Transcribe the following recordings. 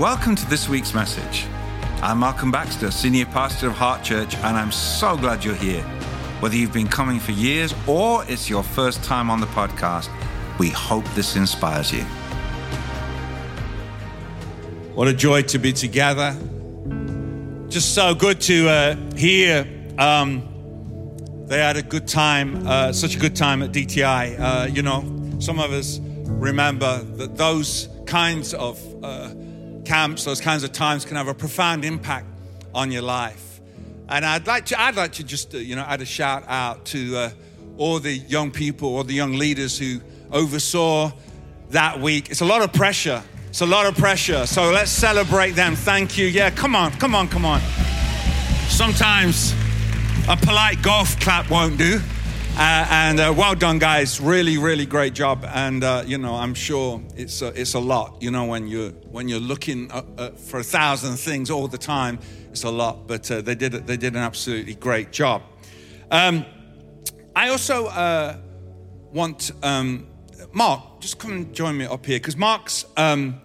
Welcome to this week's message. I'm Malcolm Baxter, Senior Pastor of Heart Church, and I'm so glad you're here. Whether you've been coming for years or it's your first time on the podcast, we hope this inspires you. What a joy to be together. Just so good to uh, hear. Um, they had a good time, uh, such a good time at DTI. Uh, you know, some of us remember that those kinds of uh, camps, those kinds of times can have a profound impact on your life. And I'd like to, I'd like to just, uh, you know, add a shout out to uh, all the young people, all the young leaders who oversaw that week. It's a lot of pressure. It's a lot of pressure. So let's celebrate them. Thank you. Yeah, come on, come on, come on. Sometimes a polite golf clap won't do. Uh, and uh, well done, guys. Really, really great job. And uh, you know, I'm sure it's a, it's a lot. You know, when you're when you're looking uh, uh, for a thousand things all the time, it's a lot. But uh, they did they did an absolutely great job. Um, I also want um, Mark just come and join me up here because Mark's um,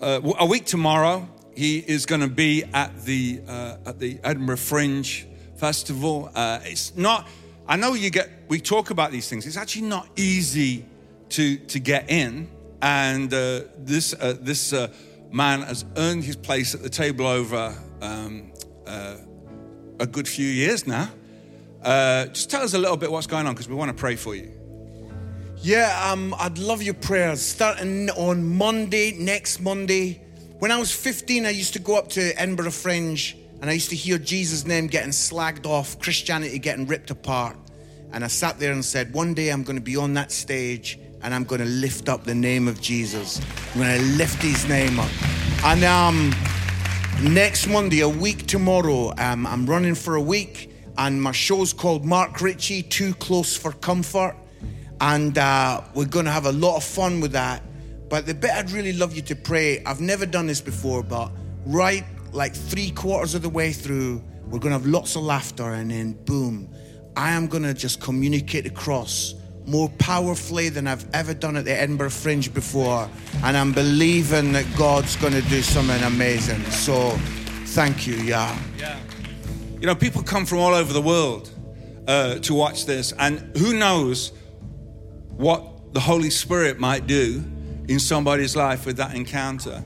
a week tomorrow. He is going to be at the at the Edinburgh Fringe Festival. it's not I know you get, we talk about these things. It's actually not easy to, to get in. And uh, this, uh, this uh, man has earned his place at the table over um, uh, a good few years now. Uh, just tell us a little bit what's going on because we want to pray for you. Yeah, um, I'd love your prayers. Starting on Monday, next Monday. When I was 15, I used to go up to Edinburgh Fringe and I used to hear Jesus' name getting slagged off, Christianity getting ripped apart. And I sat there and said, One day I'm going to be on that stage and I'm going to lift up the name of Jesus. I'm going to lift his name up. And um, next Monday, a week tomorrow, um, I'm running for a week and my show's called Mark Ritchie Too Close for Comfort. And uh, we're going to have a lot of fun with that. But the bit I'd really love you to pray, I've never done this before, but right like three quarters of the way through, we're going to have lots of laughter, and then boom, I am going to just communicate across more powerfully than I've ever done at the Edinburgh Fringe before. And I'm believing that God's going to do something amazing. So thank you, yeah. Yeah. You know, people come from all over the world uh, to watch this, and who knows what the Holy Spirit might do in somebody's life with that encounter.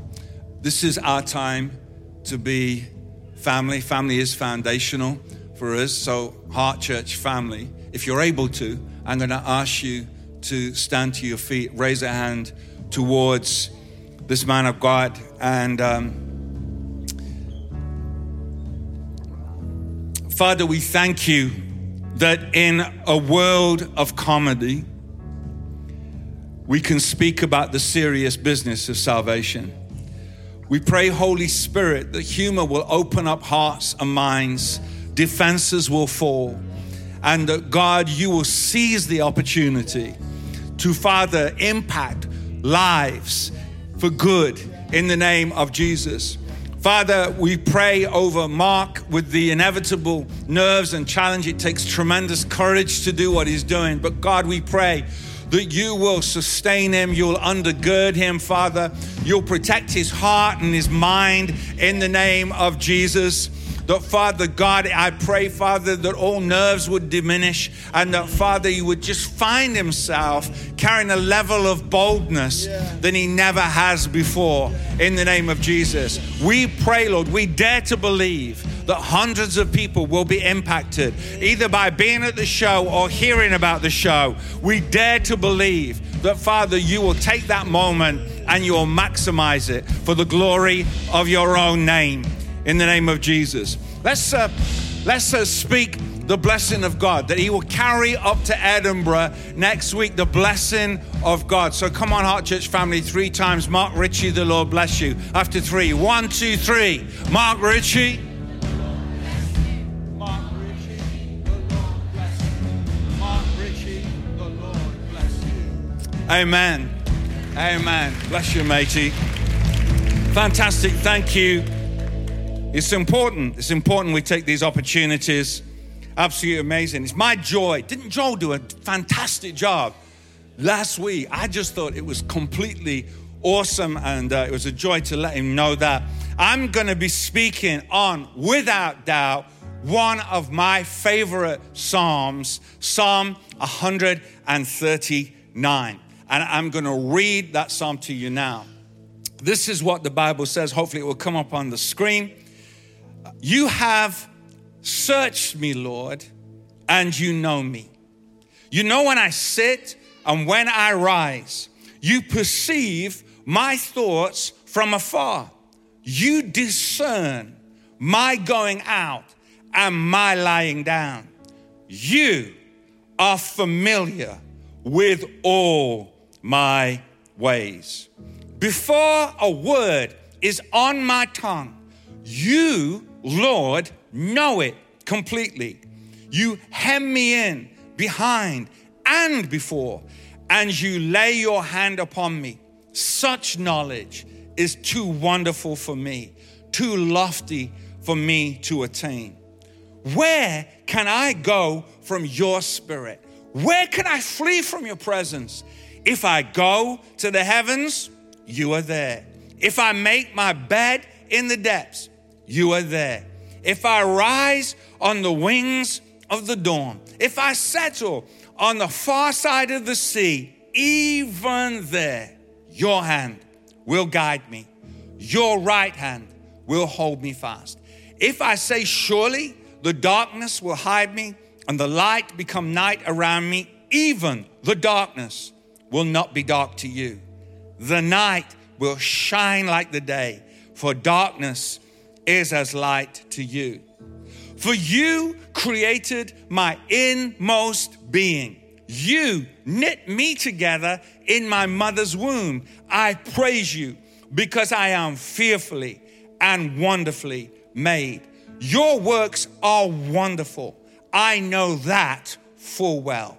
This is our time to be family. Family is foundational for us. So, Heart Church family, if you're able to, I'm going to ask you to stand to your feet, raise a hand towards this man of God. And um, Father, we thank you that in a world of comedy, we can speak about the serious business of salvation. We pray, Holy Spirit, that humor will open up hearts and minds, defenses will fall, and that God, you will seize the opportunity to, Father, impact lives for good in the name of Jesus. Father, we pray over Mark with the inevitable nerves and challenge. It takes tremendous courage to do what he's doing. But God, we pray that you will sustain him, you'll undergird him, Father. You'll protect his heart and his mind in the name of Jesus. That, Father God, I pray, Father, that all nerves would diminish and that, Father, you would just find himself carrying a level of boldness yeah. than he never has before in the name of Jesus. We pray, Lord, we dare to believe that hundreds of people will be impacted either by being at the show or hearing about the show. We dare to believe that, Father, you will take that moment and you will maximize it for the glory of your own name in the name of Jesus. Let's, uh, let's uh, speak the blessing of God, that He will carry up to Edinburgh next week, the blessing of God. So come on, Heart Church family, three times. Mark Ritchie, the Lord bless you. After three, one, two, three. Mark Ritchie. Amen. Amen. Bless you, matey. Fantastic. Thank you. It's important. It's important we take these opportunities. Absolutely amazing. It's my joy. Didn't Joel do a fantastic job last week? I just thought it was completely awesome, and uh, it was a joy to let him know that. I'm going to be speaking on, without doubt, one of my favorite Psalms, Psalm 139. And I'm going to read that Psalm to you now. This is what the Bible says. Hopefully, it will come up on the screen. You have searched me, Lord, and you know me. You know when I sit and when I rise. You perceive my thoughts from afar. You discern my going out and my lying down. You are familiar with all my ways. Before a word is on my tongue, you, Lord, know it completely. You hem me in behind and before, and you lay your hand upon me. Such knowledge is too wonderful for me, too lofty for me to attain. Where can I go from your spirit? Where can I flee from your presence? If I go to the heavens, you are there. If I make my bed in the depths, you are there. If I rise on the wings of the dawn, if I settle on the far side of the sea, even there, your hand will guide me, your right hand will hold me fast. If I say, Surely the darkness will hide me, and the light become night around me, even the darkness will not be dark to you. The night will shine like the day, for darkness is as light to you. For you created my inmost being. You knit me together in my mother's womb. I praise you because I am fearfully and wonderfully made. Your works are wonderful. I know that full well.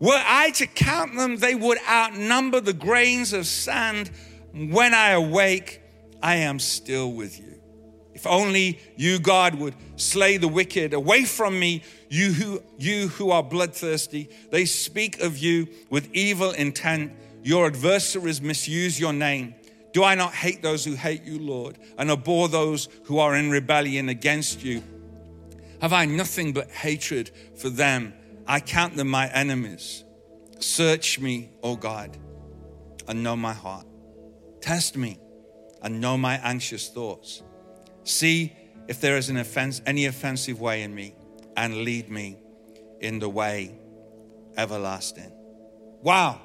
Were I to count them, they would outnumber the grains of sand. When I awake, I am still with you. If only you, God, would slay the wicked away from me, you who, you who are bloodthirsty. They speak of you with evil intent. Your adversaries misuse your name. Do I not hate those who hate you, Lord, and abhor those who are in rebellion against you? Have I nothing but hatred for them? I count them my enemies. Search me, O God, and know my heart. Test me and know my anxious thoughts. See if there is an offense, any offensive way in me, and lead me in the way everlasting. Wow.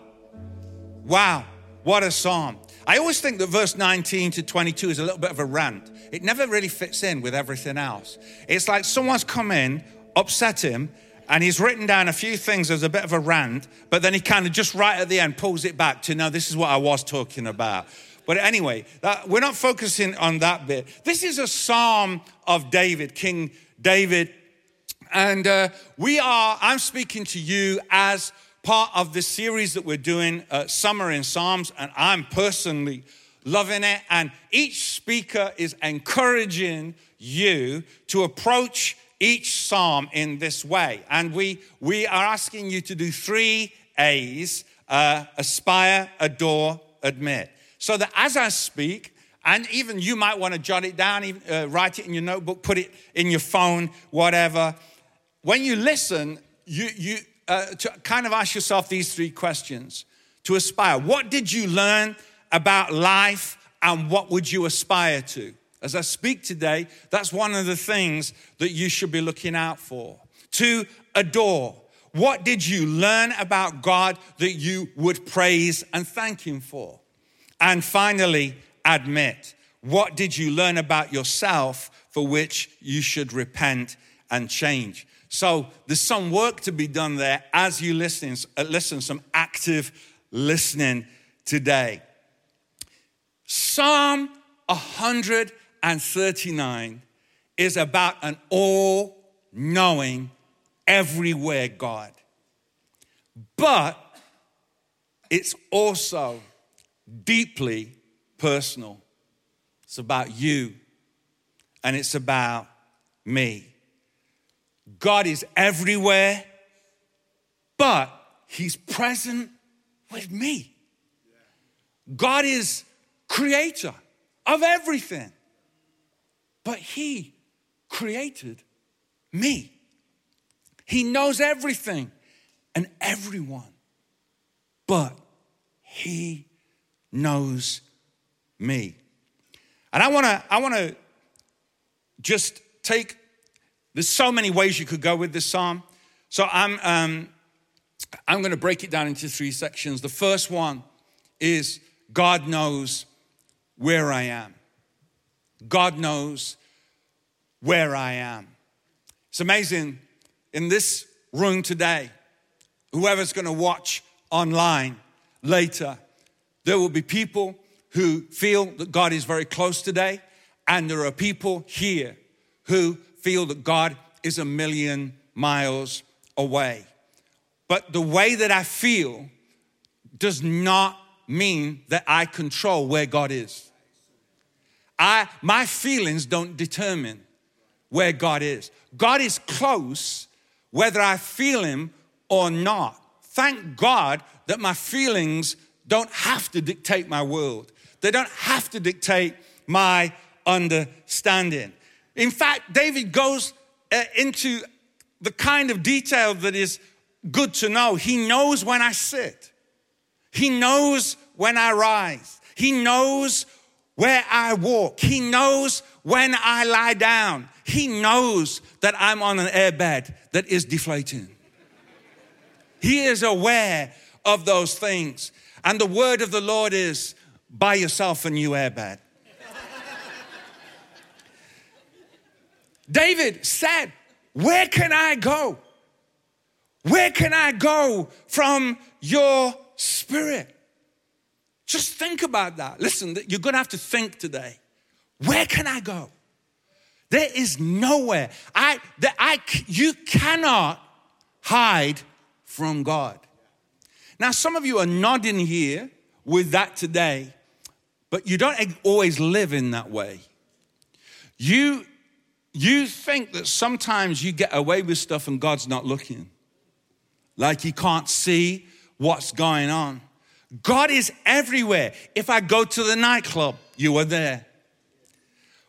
Wow. What a psalm. I always think that verse 19 to 22 is a little bit of a rant. It never really fits in with everything else. It's like someone's come in, upset him, and he's written down a few things as a bit of a rant, but then he kind of just right at the end pulls it back to, no, this is what I was talking about. But anyway, that, we're not focusing on that bit. This is a psalm of David, King David. And uh, we are, I'm speaking to you as part of the series that we're doing, uh, Summer in Psalms, and I'm personally loving it. And each speaker is encouraging you to approach each psalm in this way. And we, we are asking you to do three A's uh, aspire, adore, admit. So that as I speak, and even you might want to jot it down, even, uh, write it in your notebook, put it in your phone, whatever. When you listen, you, you, uh, to kind of ask yourself these three questions to aspire. What did you learn about life and what would you aspire to? As I speak today, that's one of the things that you should be looking out for. To adore. What did you learn about God that you would praise and thank Him for? And finally, admit. What did you learn about yourself for which you should repent and change? So there's some work to be done there as you listen, uh, listen some active listening today. Psalm 139 is about an all knowing, everywhere God. But it's also deeply personal. It's about you and it's about me. God is everywhere, but He's present with me. God is creator of everything, but He created me. He knows everything and everyone, but He knows me. And I wanna, I wanna just take, there's so many ways you could go with this psalm. So I'm, um, I'm gonna break it down into three sections. The first one is God knows where I am. God knows where I am. It's amazing in this room today, whoever's going to watch online later, there will be people who feel that God is very close today, and there are people here who feel that God is a million miles away. But the way that I feel does not mean that I control where God is. I, my feelings don't determine where God is. God is close whether I feel Him or not. Thank God that my feelings don't have to dictate my world, they don't have to dictate my understanding. In fact, David goes uh, into the kind of detail that is good to know. He knows when I sit, He knows when I rise, He knows where I walk. He knows when I lie down. He knows that I'm on an airbed that is deflating. He is aware of those things. And the word of the Lord is buy yourself a new airbed. David said, Where can I go? Where can I go from your spirit? Just think about that. Listen, you're going to have to think today. Where can I go? There is nowhere. I, that I, you cannot hide from God. Now, some of you are nodding here with that today, but you don't always live in that way. You, you think that sometimes you get away with stuff and God's not looking, like He can't see what's going on. God is everywhere. If I go to the nightclub, you are there.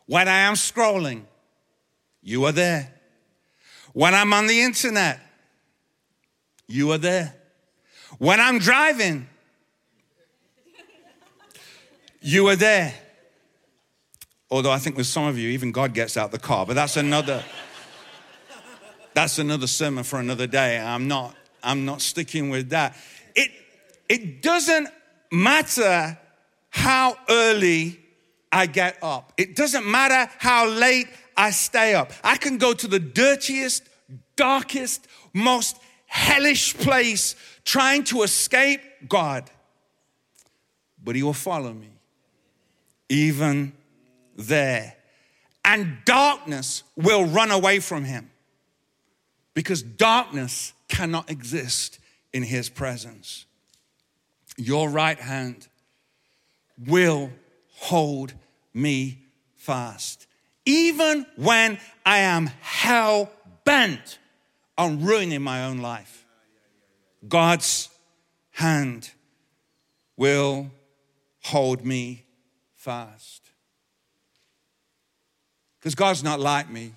When I am scrolling, you are there. When I'm on the internet, you are there. When I'm driving, you are there. Although I think with some of you, even God gets out the car, but that's another that's another sermon for another day. I'm not I'm not sticking with that. It it doesn't matter how early I get up. It doesn't matter how late I stay up. I can go to the dirtiest, darkest, most hellish place trying to escape God, but He will follow me even there. And darkness will run away from Him because darkness cannot exist in His presence. Your right hand will hold me fast. Even when I am hell bent on ruining my own life, God's hand will hold me fast. Because God's not like me.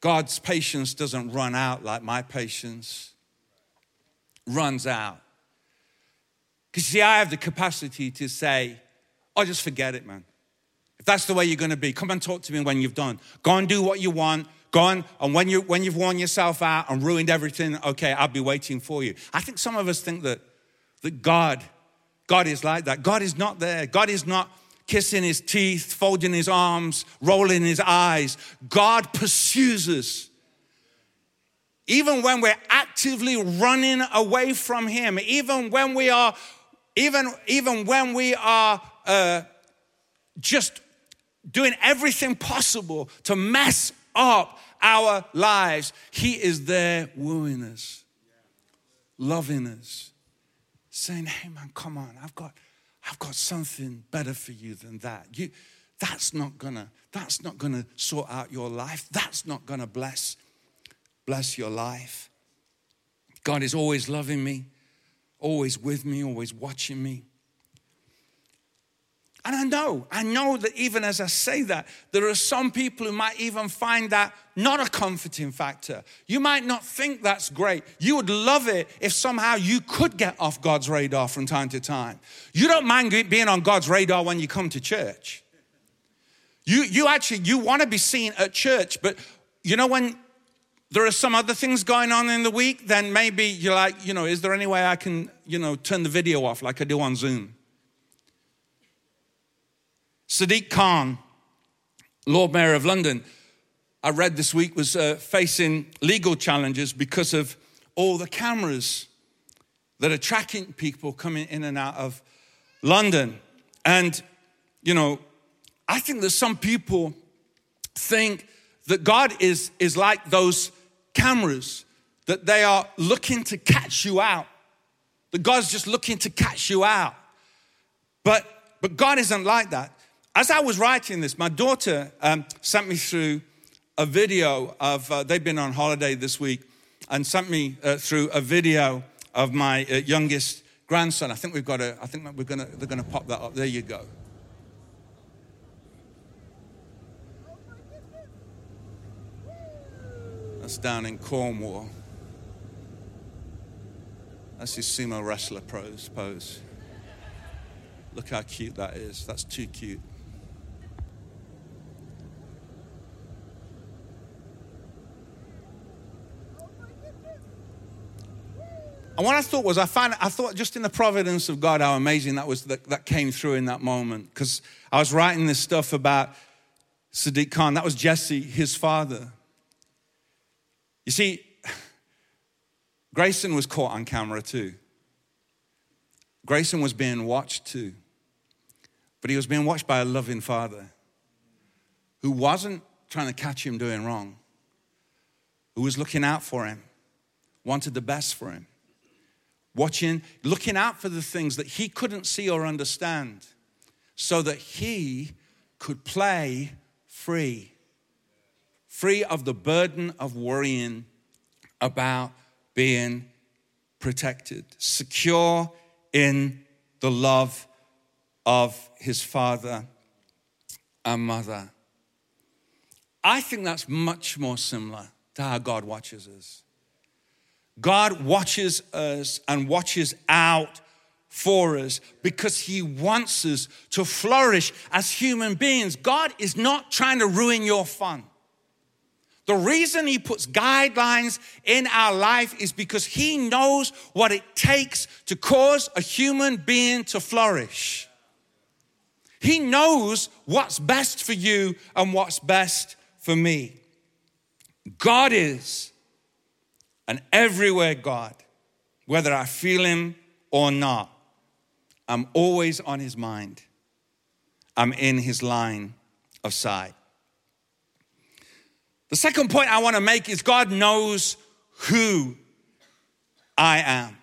God's patience doesn't run out like my patience runs out. Because, see, I have the capacity to say, I oh, just forget it, man. If that's the way you're going to be, come and talk to me when you've done. Go and do what you want. Go on, and when, you, when you've worn yourself out and ruined everything, okay, I'll be waiting for you. I think some of us think that, that God, God is like that. God is not there. God is not kissing his teeth, folding his arms, rolling his eyes. God pursues us. Even when we're actively running away from him, even when we are even, even when we are uh, just doing everything possible to mess up our lives, He is there wooing us, loving us, saying, Hey man, come on, I've got, I've got something better for you than that. You, that's not gonna, that's not gonna sort out your life. That's not gonna bless, bless your life. God is always loving me, always with me, always watching me. And I know, I know that even as I say that, there are some people who might even find that not a comforting factor. You might not think that's great. You would love it if somehow you could get off God's radar from time to time. You don't mind being on God's radar when you come to church. You, you actually, you want to be seen at church, but you know when there are some other things going on in the week, then maybe you're like, you know, is there any way I can, you know, turn the video off like I do on Zoom? Sadiq Khan, Lord Mayor of London, I read this week was uh, facing legal challenges because of all the cameras that are tracking people coming in and out of London. And, you know, I think that some people think that God is, is like those cameras, that they are looking to catch you out, that God's just looking to catch you out. But, but God isn't like that. As I was writing this, my daughter um, sent me through a video of, uh, they've been on holiday this week, and sent me uh, through a video of my uh, youngest grandson. I think we've got a, I think we're gonna, they're gonna pop that up. There you go. That's down in Cornwall. That's his sumo wrestler pose. pose. Look how cute that is. That's too cute. And what I thought was, I found, I thought just in the providence of God, how amazing that was that, that came through in that moment. Because I was writing this stuff about Sadiq Khan. That was Jesse, his father. You see, Grayson was caught on camera too. Grayson was being watched too. But he was being watched by a loving father who wasn't trying to catch him doing wrong, who was looking out for him, wanted the best for him watching, looking out for the things that he couldn't see or understand so that he could play free, free of the burden of worrying about being protected, secure in the love of his father and mother. I think that's much more similar to how God watches us. God watches us and watches out for us because He wants us to flourish as human beings. God is not trying to ruin your fun. The reason He puts guidelines in our life is because He knows what it takes to cause a human being to flourish. He knows what's best for you and what's best for me. God is and everywhere God, whether I feel Him or not, I'm always on His mind. I'm in His line of sight. The second point I want to make is God knows who I am.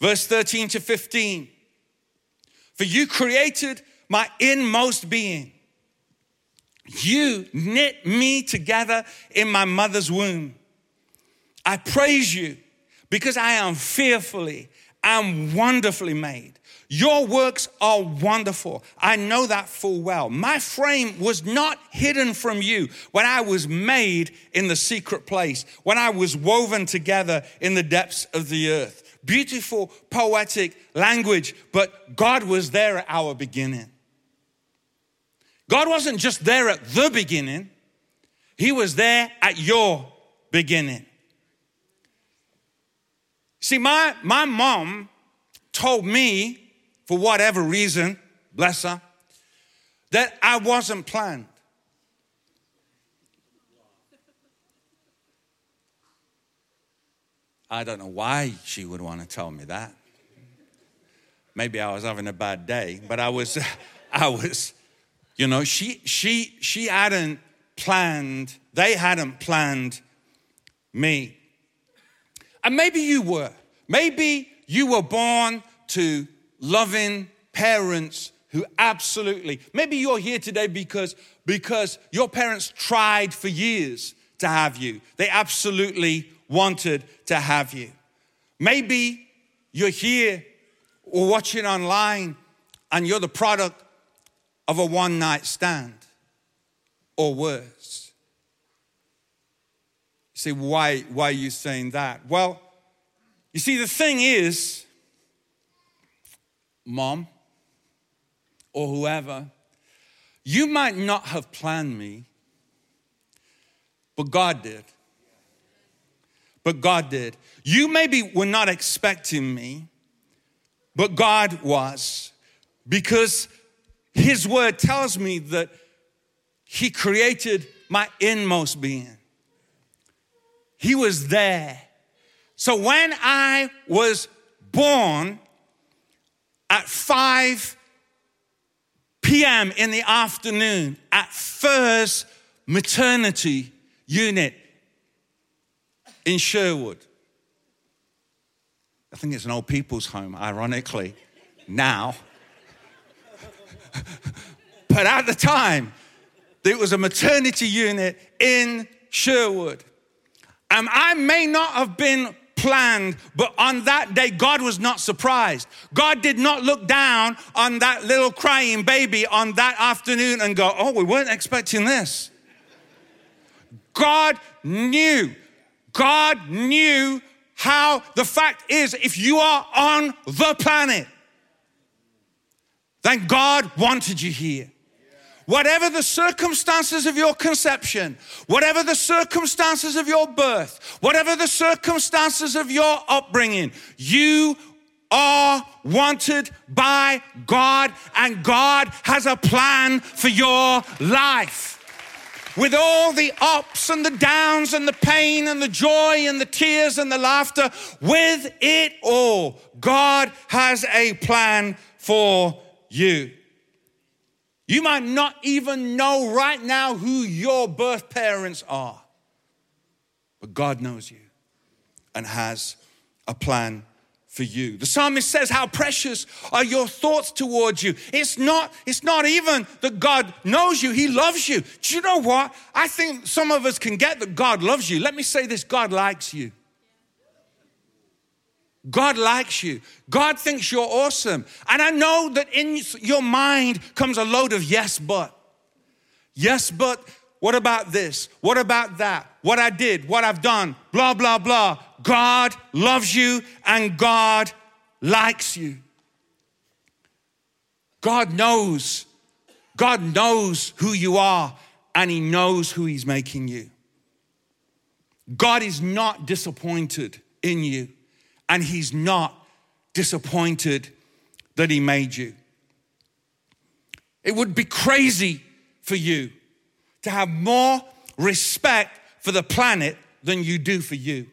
Verse 13 to 15. For you created my inmost being. You knit me together in my mother's womb. I praise you because I am fearfully and wonderfully made. Your works are wonderful. I know that full well. My frame was not hidden from you when I was made in the secret place, when I was woven together in the depths of the earth. Beautiful, poetic language, but God was there at our beginning. God wasn't just there at the beginning, He was there at your beginning. See, my, my mom told me, for whatever reason, bless her, that I wasn't planned. I don't know why she would want to tell me that. maybe I was having a bad day, but I was, I was, you know, she, she, she hadn't planned, they hadn't planned me. And maybe you were. Maybe you were born to loving parents who absolutely, maybe you're here today because, because your parents tried for years to have you. They absolutely wanted to have you. Maybe you're here or watching online and you're the product of a one night stand or worse. You say, why, why are you saying that? Well, you see, the thing is, mom or whoever, you might not have planned me, but God did. But God did. You maybe were not expecting me, but God was. Because His word tells me that He created my inmost being. He was there. So when I was born at 5 p.m. in the afternoon at Firs Maternity Unit in Sherwood. I think it's an old people's home, ironically, now. but at the time, it was a maternity unit in Sherwood. And I may not have been planned, but on that day, God was not surprised. God did not look down on that little crying baby on that afternoon and go, Oh, we weren't expecting this. God knew. God knew how the fact is, if you are on the planet, then God wanted you here. Whatever the circumstances of your conception, whatever the circumstances of your birth, whatever the circumstances of your upbringing, you are wanted by God, and God has a plan for your life. With all the ups and the downs and the pain and the joy and the tears and the laughter, with it all, God has a plan for you. You might not even know right now who your birth parents are, but God knows you and has a plan for you. The psalmist says, How precious are your thoughts towards you. It's not, it's not even that God knows you, He loves you. Do you know what? I think some of us can get that God loves you. Let me say this God likes you. God likes you. God thinks you're awesome. And I know that in your mind comes a load of yes, but. Yes, but what about this? What about that? What I did, what I've done, blah, blah, blah. God loves you and God likes you. God knows. God knows who you are and He knows who He's making you. God is not disappointed in you and he's not disappointed that he made you. It would be crazy for you to have more respect for the planet than you do for you.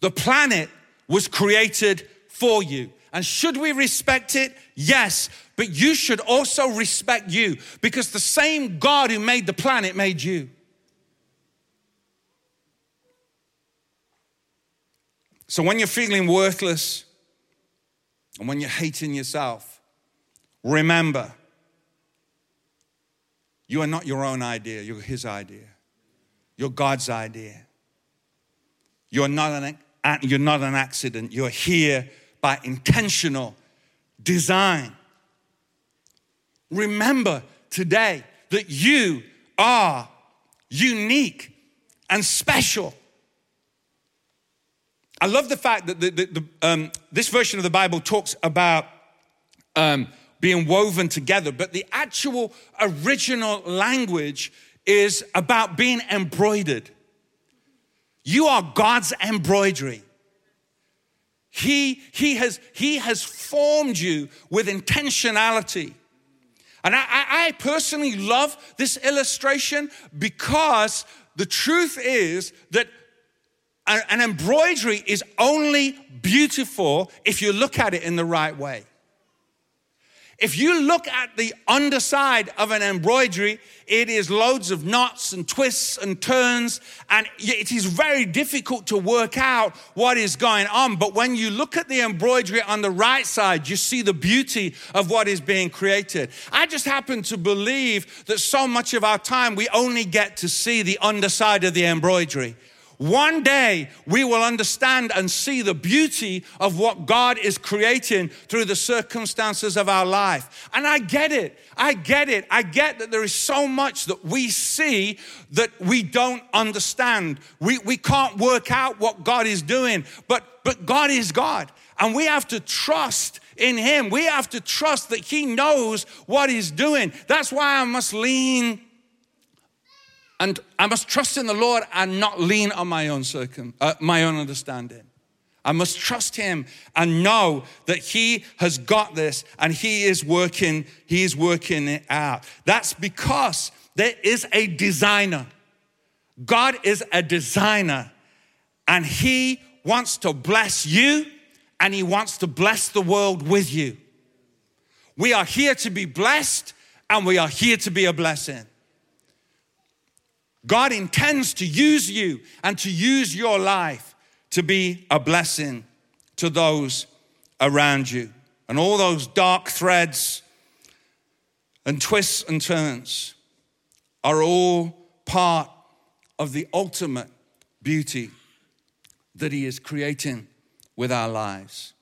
The planet was created for you. And should we respect it? Yes. But you should also respect you because the same God who made the planet made you. So when you're feeling worthless and when you're hating yourself, remember you are not your own idea, you're His idea. You're God's idea. You're not an, you're not an accident, you're here by intentional design. Remember today that you are unique and special. I love the fact that the, the, the, um, this version of the Bible talks about um, being woven together, but the actual original language is about being embroidered. You are God's embroidery. He, he, has, he has formed you with intentionality. And I, I personally love this illustration because the truth is that an, embroidery is only beautiful if you look at it in the right way. If you look at the underside of an embroidery, it is loads of knots and twists and turns, and it is very difficult to work out what is going on. But when you look at the embroidery on the right side, you see the beauty of what is being created. I just happen to believe that so much of our time we only get to see the underside of the embroidery. One day we will understand and see the beauty of what God is creating through the circumstances of our life. And I get it. I get it. I get that there is so much that we see that we don't understand. We, we can't work out what God is doing, but, but God is God. And we have to trust in Him. We have to trust that He knows what He's doing. That's why I must lean and I must trust in the Lord and not lean on my own circum, uh, my own understanding. I must trust him and know that he has got this and he is working, he is working it out. That's because there is a designer. God is a designer and he wants to bless you and he wants to bless the world with you. We are here to be blessed and we are here to be a blessing. God intends to use you and to use your life to be a blessing to those around you. And all those dark threads and twists and turns are all part of the ultimate beauty that He is creating with our lives.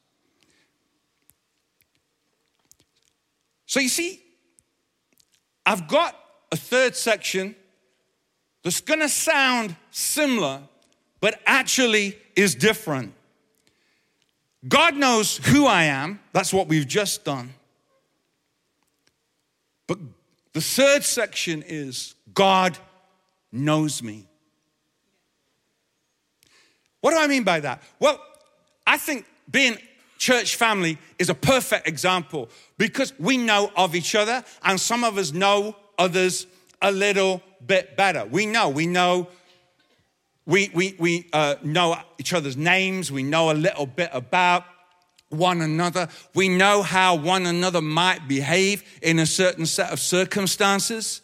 So you see, I've got a third section that's gonna sound similar, but actually is different. God knows who I am. That's what we've just done. But the third section is God knows me. What do I mean by that? Well, I think being church family is a perfect example because we know of each other and some of us know others a little bit better. We know, we know, we, we, we uh, know each other's names, we know a little bit about one another, we know how one another might behave in a certain set of circumstances.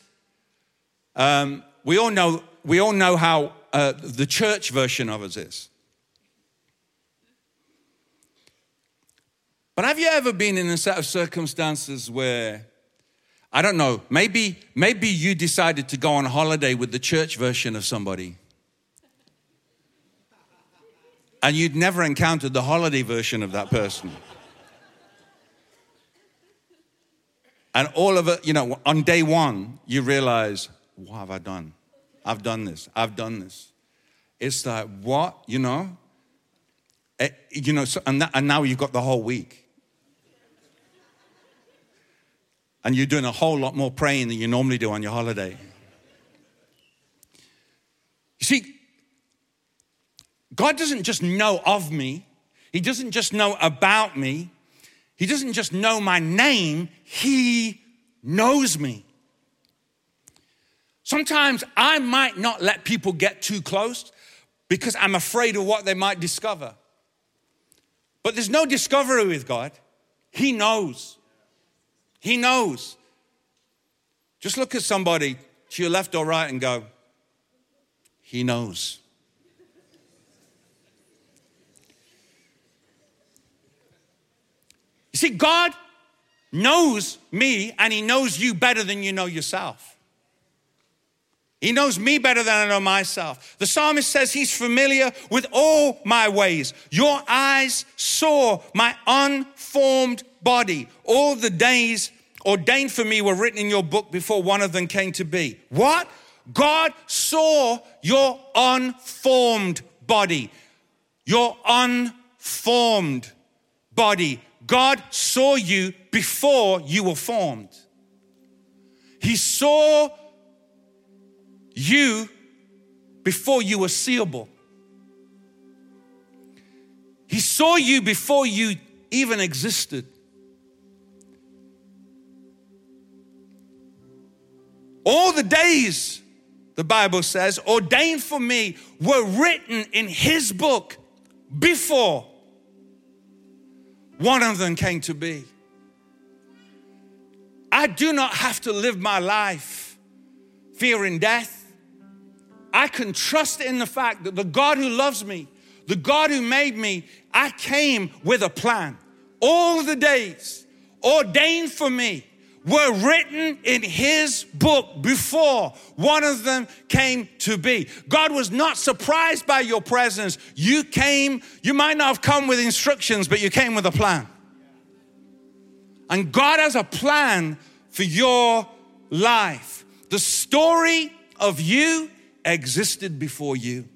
Um, we all know, we all know how uh, the church version of us is. But have you ever been in a set of circumstances where I don't know, maybe, maybe you decided to go on holiday with the church version of somebody. And you'd never encountered the holiday version of that person. And all of it, you know, on day one, you realize, what have I done? I've done this. I've done this. It's like, what? You know? It, eh, you know, so, and, that, and now you've got the whole week. And you're doing a whole lot more praying than you normally do on your holiday. You see, God doesn't just know of me, He doesn't just know about me, He doesn't just know my name, He knows me. Sometimes I might not let people get too close because I'm afraid of what they might discover. But there's no discovery with God. He knows. He knows. Just look at somebody to your left or right and go, He knows. You see, God knows me and He knows you better than you know yourself. He knows me better than I know myself. The psalmist says he's familiar with all my ways. Your eyes saw my unformed body. All the days ordained for me were written in your book before one of them came to be. What? God saw your unformed body. Your unformed body. God saw you before you were formed. He saw you before you were seeable. He saw you before you even existed. All the days the Bible says, ordained for me were written in his book before one of them came to be. I do not have to live my life fearing death. I can trust in the fact that the God who loves me, the God who made me, I came with a plan. All the days ordained for me were written in his book before one of them came to be. God was not surprised by your presence. You came, you might not have come with instructions, but you came with a plan. And God has a plan for your life. The story of you existed before you.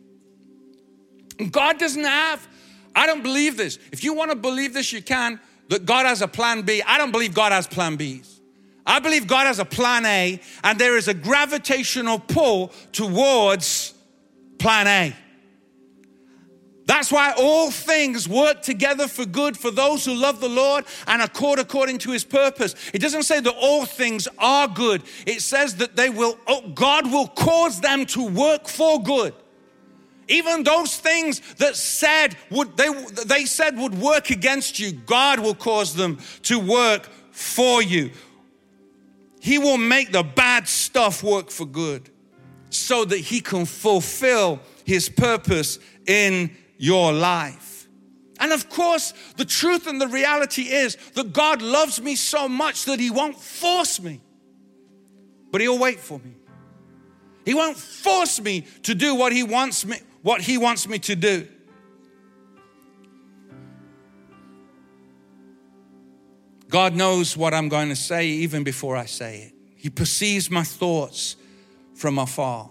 God doesn't have, I don't believe this. If you want to believe this, you can, that God has a plan B. I don't believe God has plan Bs. I believe God has a plan A, and there is a gravitational pull towards plan A. That's why all things work together for good for those who love the Lord and accord according to his purpose. It doesn't say that all things are good. It says that they will oh, God will cause them to work for good. Even those things that said would they they said would work against you, God will cause them to work for you. He will make the bad stuff work for good so that he can fulfill his purpose in your life. And of course, the truth and the reality is that God loves me so much that He won't force me, but He'll wait for me. He won't force me to do what He wants me, what He wants me to do. God knows what I'm going to say even before I say it. He perceives my thoughts from afar.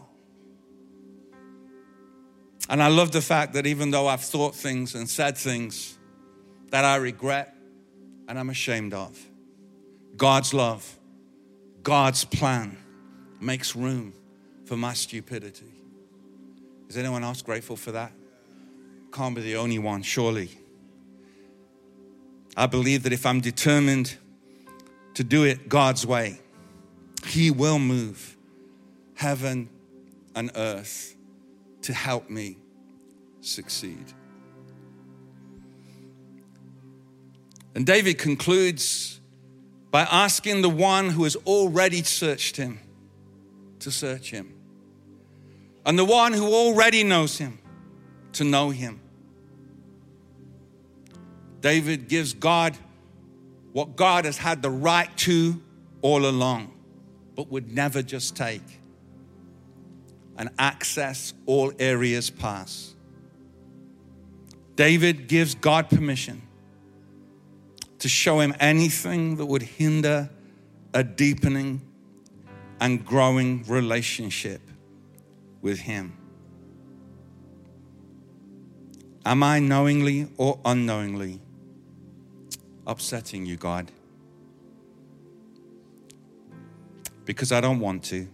And I love the fact that even though I've thought things and said things that I regret and I'm ashamed of, God's love, God's plan makes room for my stupidity. Is anyone else grateful for that? Can't be the only one, surely. I believe that if I'm determined to do it God's way, He will move heaven and earth to help me succeed. And David concludes by asking the one who has already searched him to search him, and the one who already knows him to know him. David gives God what God has had the right to all along, but would never just take and access all areas past. David gives God permission to show him anything that would hinder a deepening and growing relationship with him. Am I knowingly or unknowingly upsetting you, God? Because I don't want to.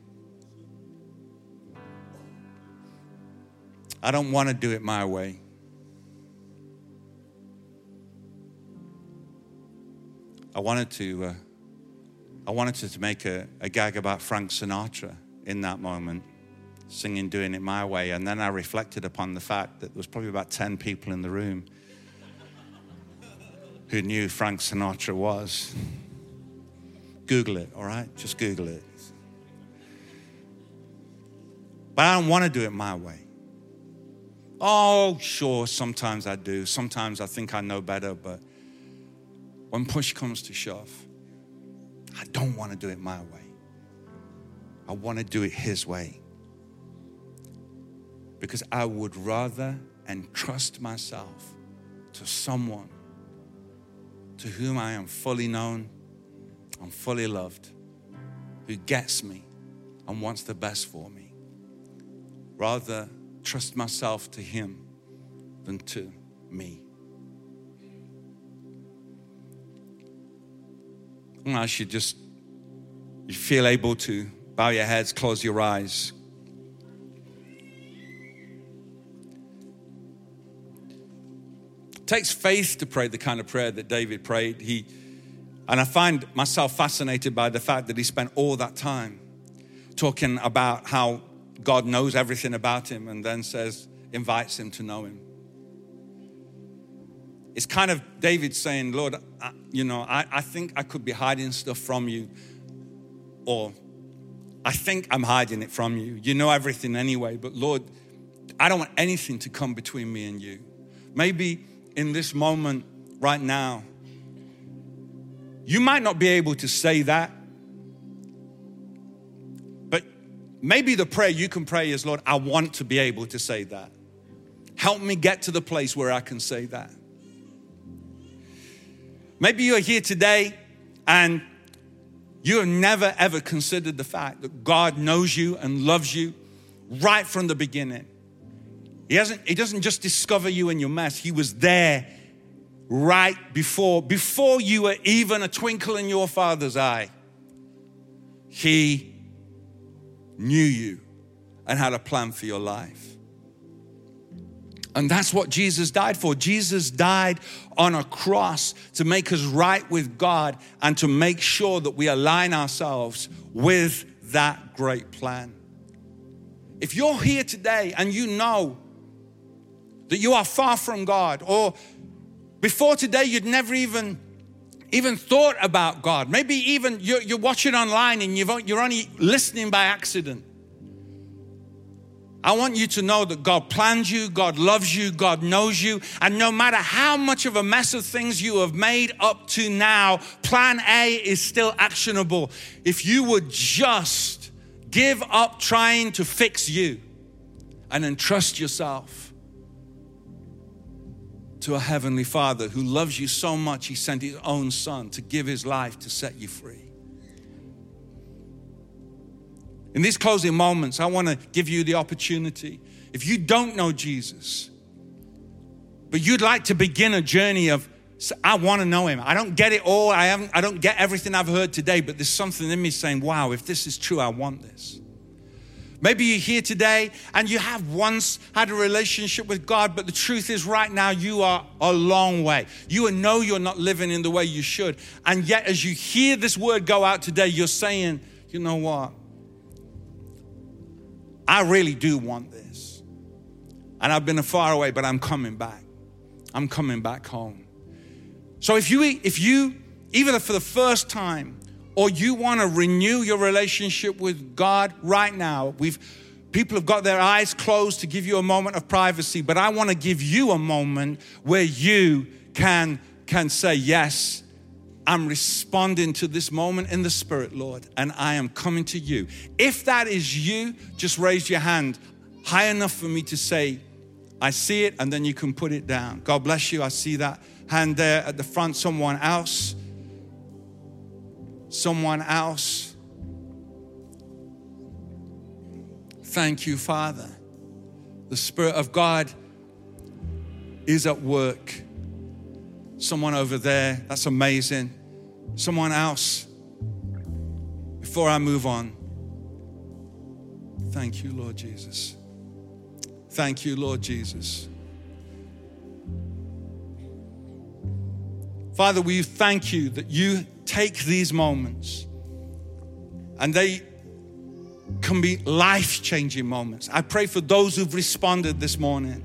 I don't want to do it my way. I wanted to, uh, I wanted to make a, a gag about Frank Sinatra in that moment, singing, doing it my way. And then I reflected upon the fact that there was probably about 10 people in the room who knew Frank Sinatra was. Google it, all right? Just Google it. But I don't want to do it my way. Oh, sure, sometimes I do. Sometimes I think I know better, but when push comes to shove, I don't want to do it my way. I want to do it His way. Because I would rather entrust myself to someone to whom I am fully known, I'm fully loved, who gets me and wants the best for me. Rather trust myself to Him than to me. I should just you feel able to bow your heads, close your eyes. Takes faith to pray the kind of prayer that David prayed. He and I find myself fascinated by the fact that he spent all that time talking about how God knows everything about him and then says, invites him to know him. It's kind of David saying, Lord, I, you know, I, I think I could be hiding stuff from you, or I think I'm hiding it from you. You know everything anyway, but Lord, I don't want anything to come between me and you. Maybe in this moment right now, you might not be able to say that, but maybe the prayer you can pray is, Lord, I want to be able to say that. Help me get to the place where I can say that. Maybe you're here today and you have never ever considered the fact that God knows you and loves you right from the beginning. He, hasn't, he doesn't just discover you in your mess, He was there right before, before you were even a twinkle in your father's eye. He knew you and had a plan for your life. And that's what Jesus died for. Jesus died on a cross to make us right with God and to make sure that we align ourselves with that great plan. If you're here today and you know that you are far from God, or before today you'd never even even thought about God, maybe even you're, you're watching online and you're only listening by accident. I want you to know that God plans you, God loves you, God knows you, and no matter how much of a mess of things you have made up to now, plan A is still actionable. If you would just give up trying to fix you and entrust yourself to a heavenly Father who loves you so much, he sent his own Son to give his life to set you free. In these closing moments, I want to give you the opportunity. If you don't know Jesus, but you'd like to begin a journey of, I want to know him. I don't get it all. I haven't, I don't get everything I've heard today, but there's something in me saying, wow, if this is true, I want this. Maybe you're here today and you have once had a relationship with God, but the truth is, right now, you are a long way. You know you're not living in the way you should. And yet, as you hear this word go out today, you're saying, you know what? I really do want this. And I've been far away, but I'm coming back. I'm coming back home. So if you, if you, even for the first time or you want to renew your relationship with God right now, we've, people have got their eyes closed to give you a moment of privacy, but I want to give you a moment where you can, can say, yes, I'm responding to this moment in the Spirit, Lord, and I am coming to you. If that is you, just raise your hand high enough for me to say, I see it, and then you can put it down. God bless you. I see that hand there at the front. Someone else. Someone else. Thank you, Father. The Spirit of God is at work. Someone over there, that's amazing someone else before I move on. Thank you, Lord Jesus. Thank you, Lord Jesus. Father, we thank you that you take these moments and they can be life changing moments. I pray for those who've responded this morning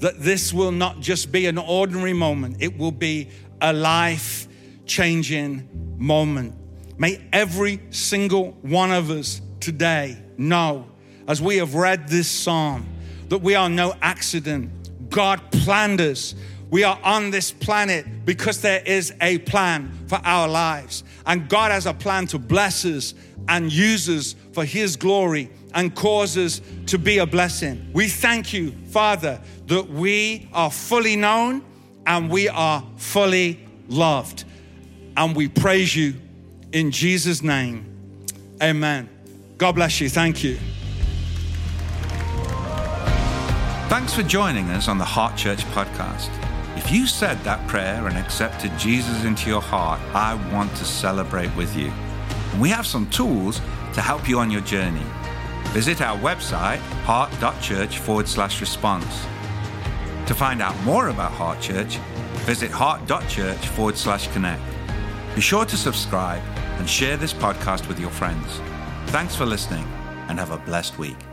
that this will not just be an ordinary moment, it will be a life changing moment. May every single one of us today know, as we have read this psalm, that we are no accident. God planned us. We are on this planet because there is a plan for our lives. And God has a plan to bless us and use us for His glory and cause us to be a blessing. We thank you, Father, that we are fully known and we are fully loved and we praise you in Jesus' name. Amen. God bless you. Thank you. Thanks for joining us on the Heart Church podcast. If you said that prayer and accepted Jesus into your heart, I want to celebrate with you. And we have some tools to help you on your journey. Visit our website, heart.church forward slash response. To find out more about Heart Church, visit heart.church forward slash connect. Be sure to subscribe and share this podcast with your friends. Thanks for listening and have a blessed week.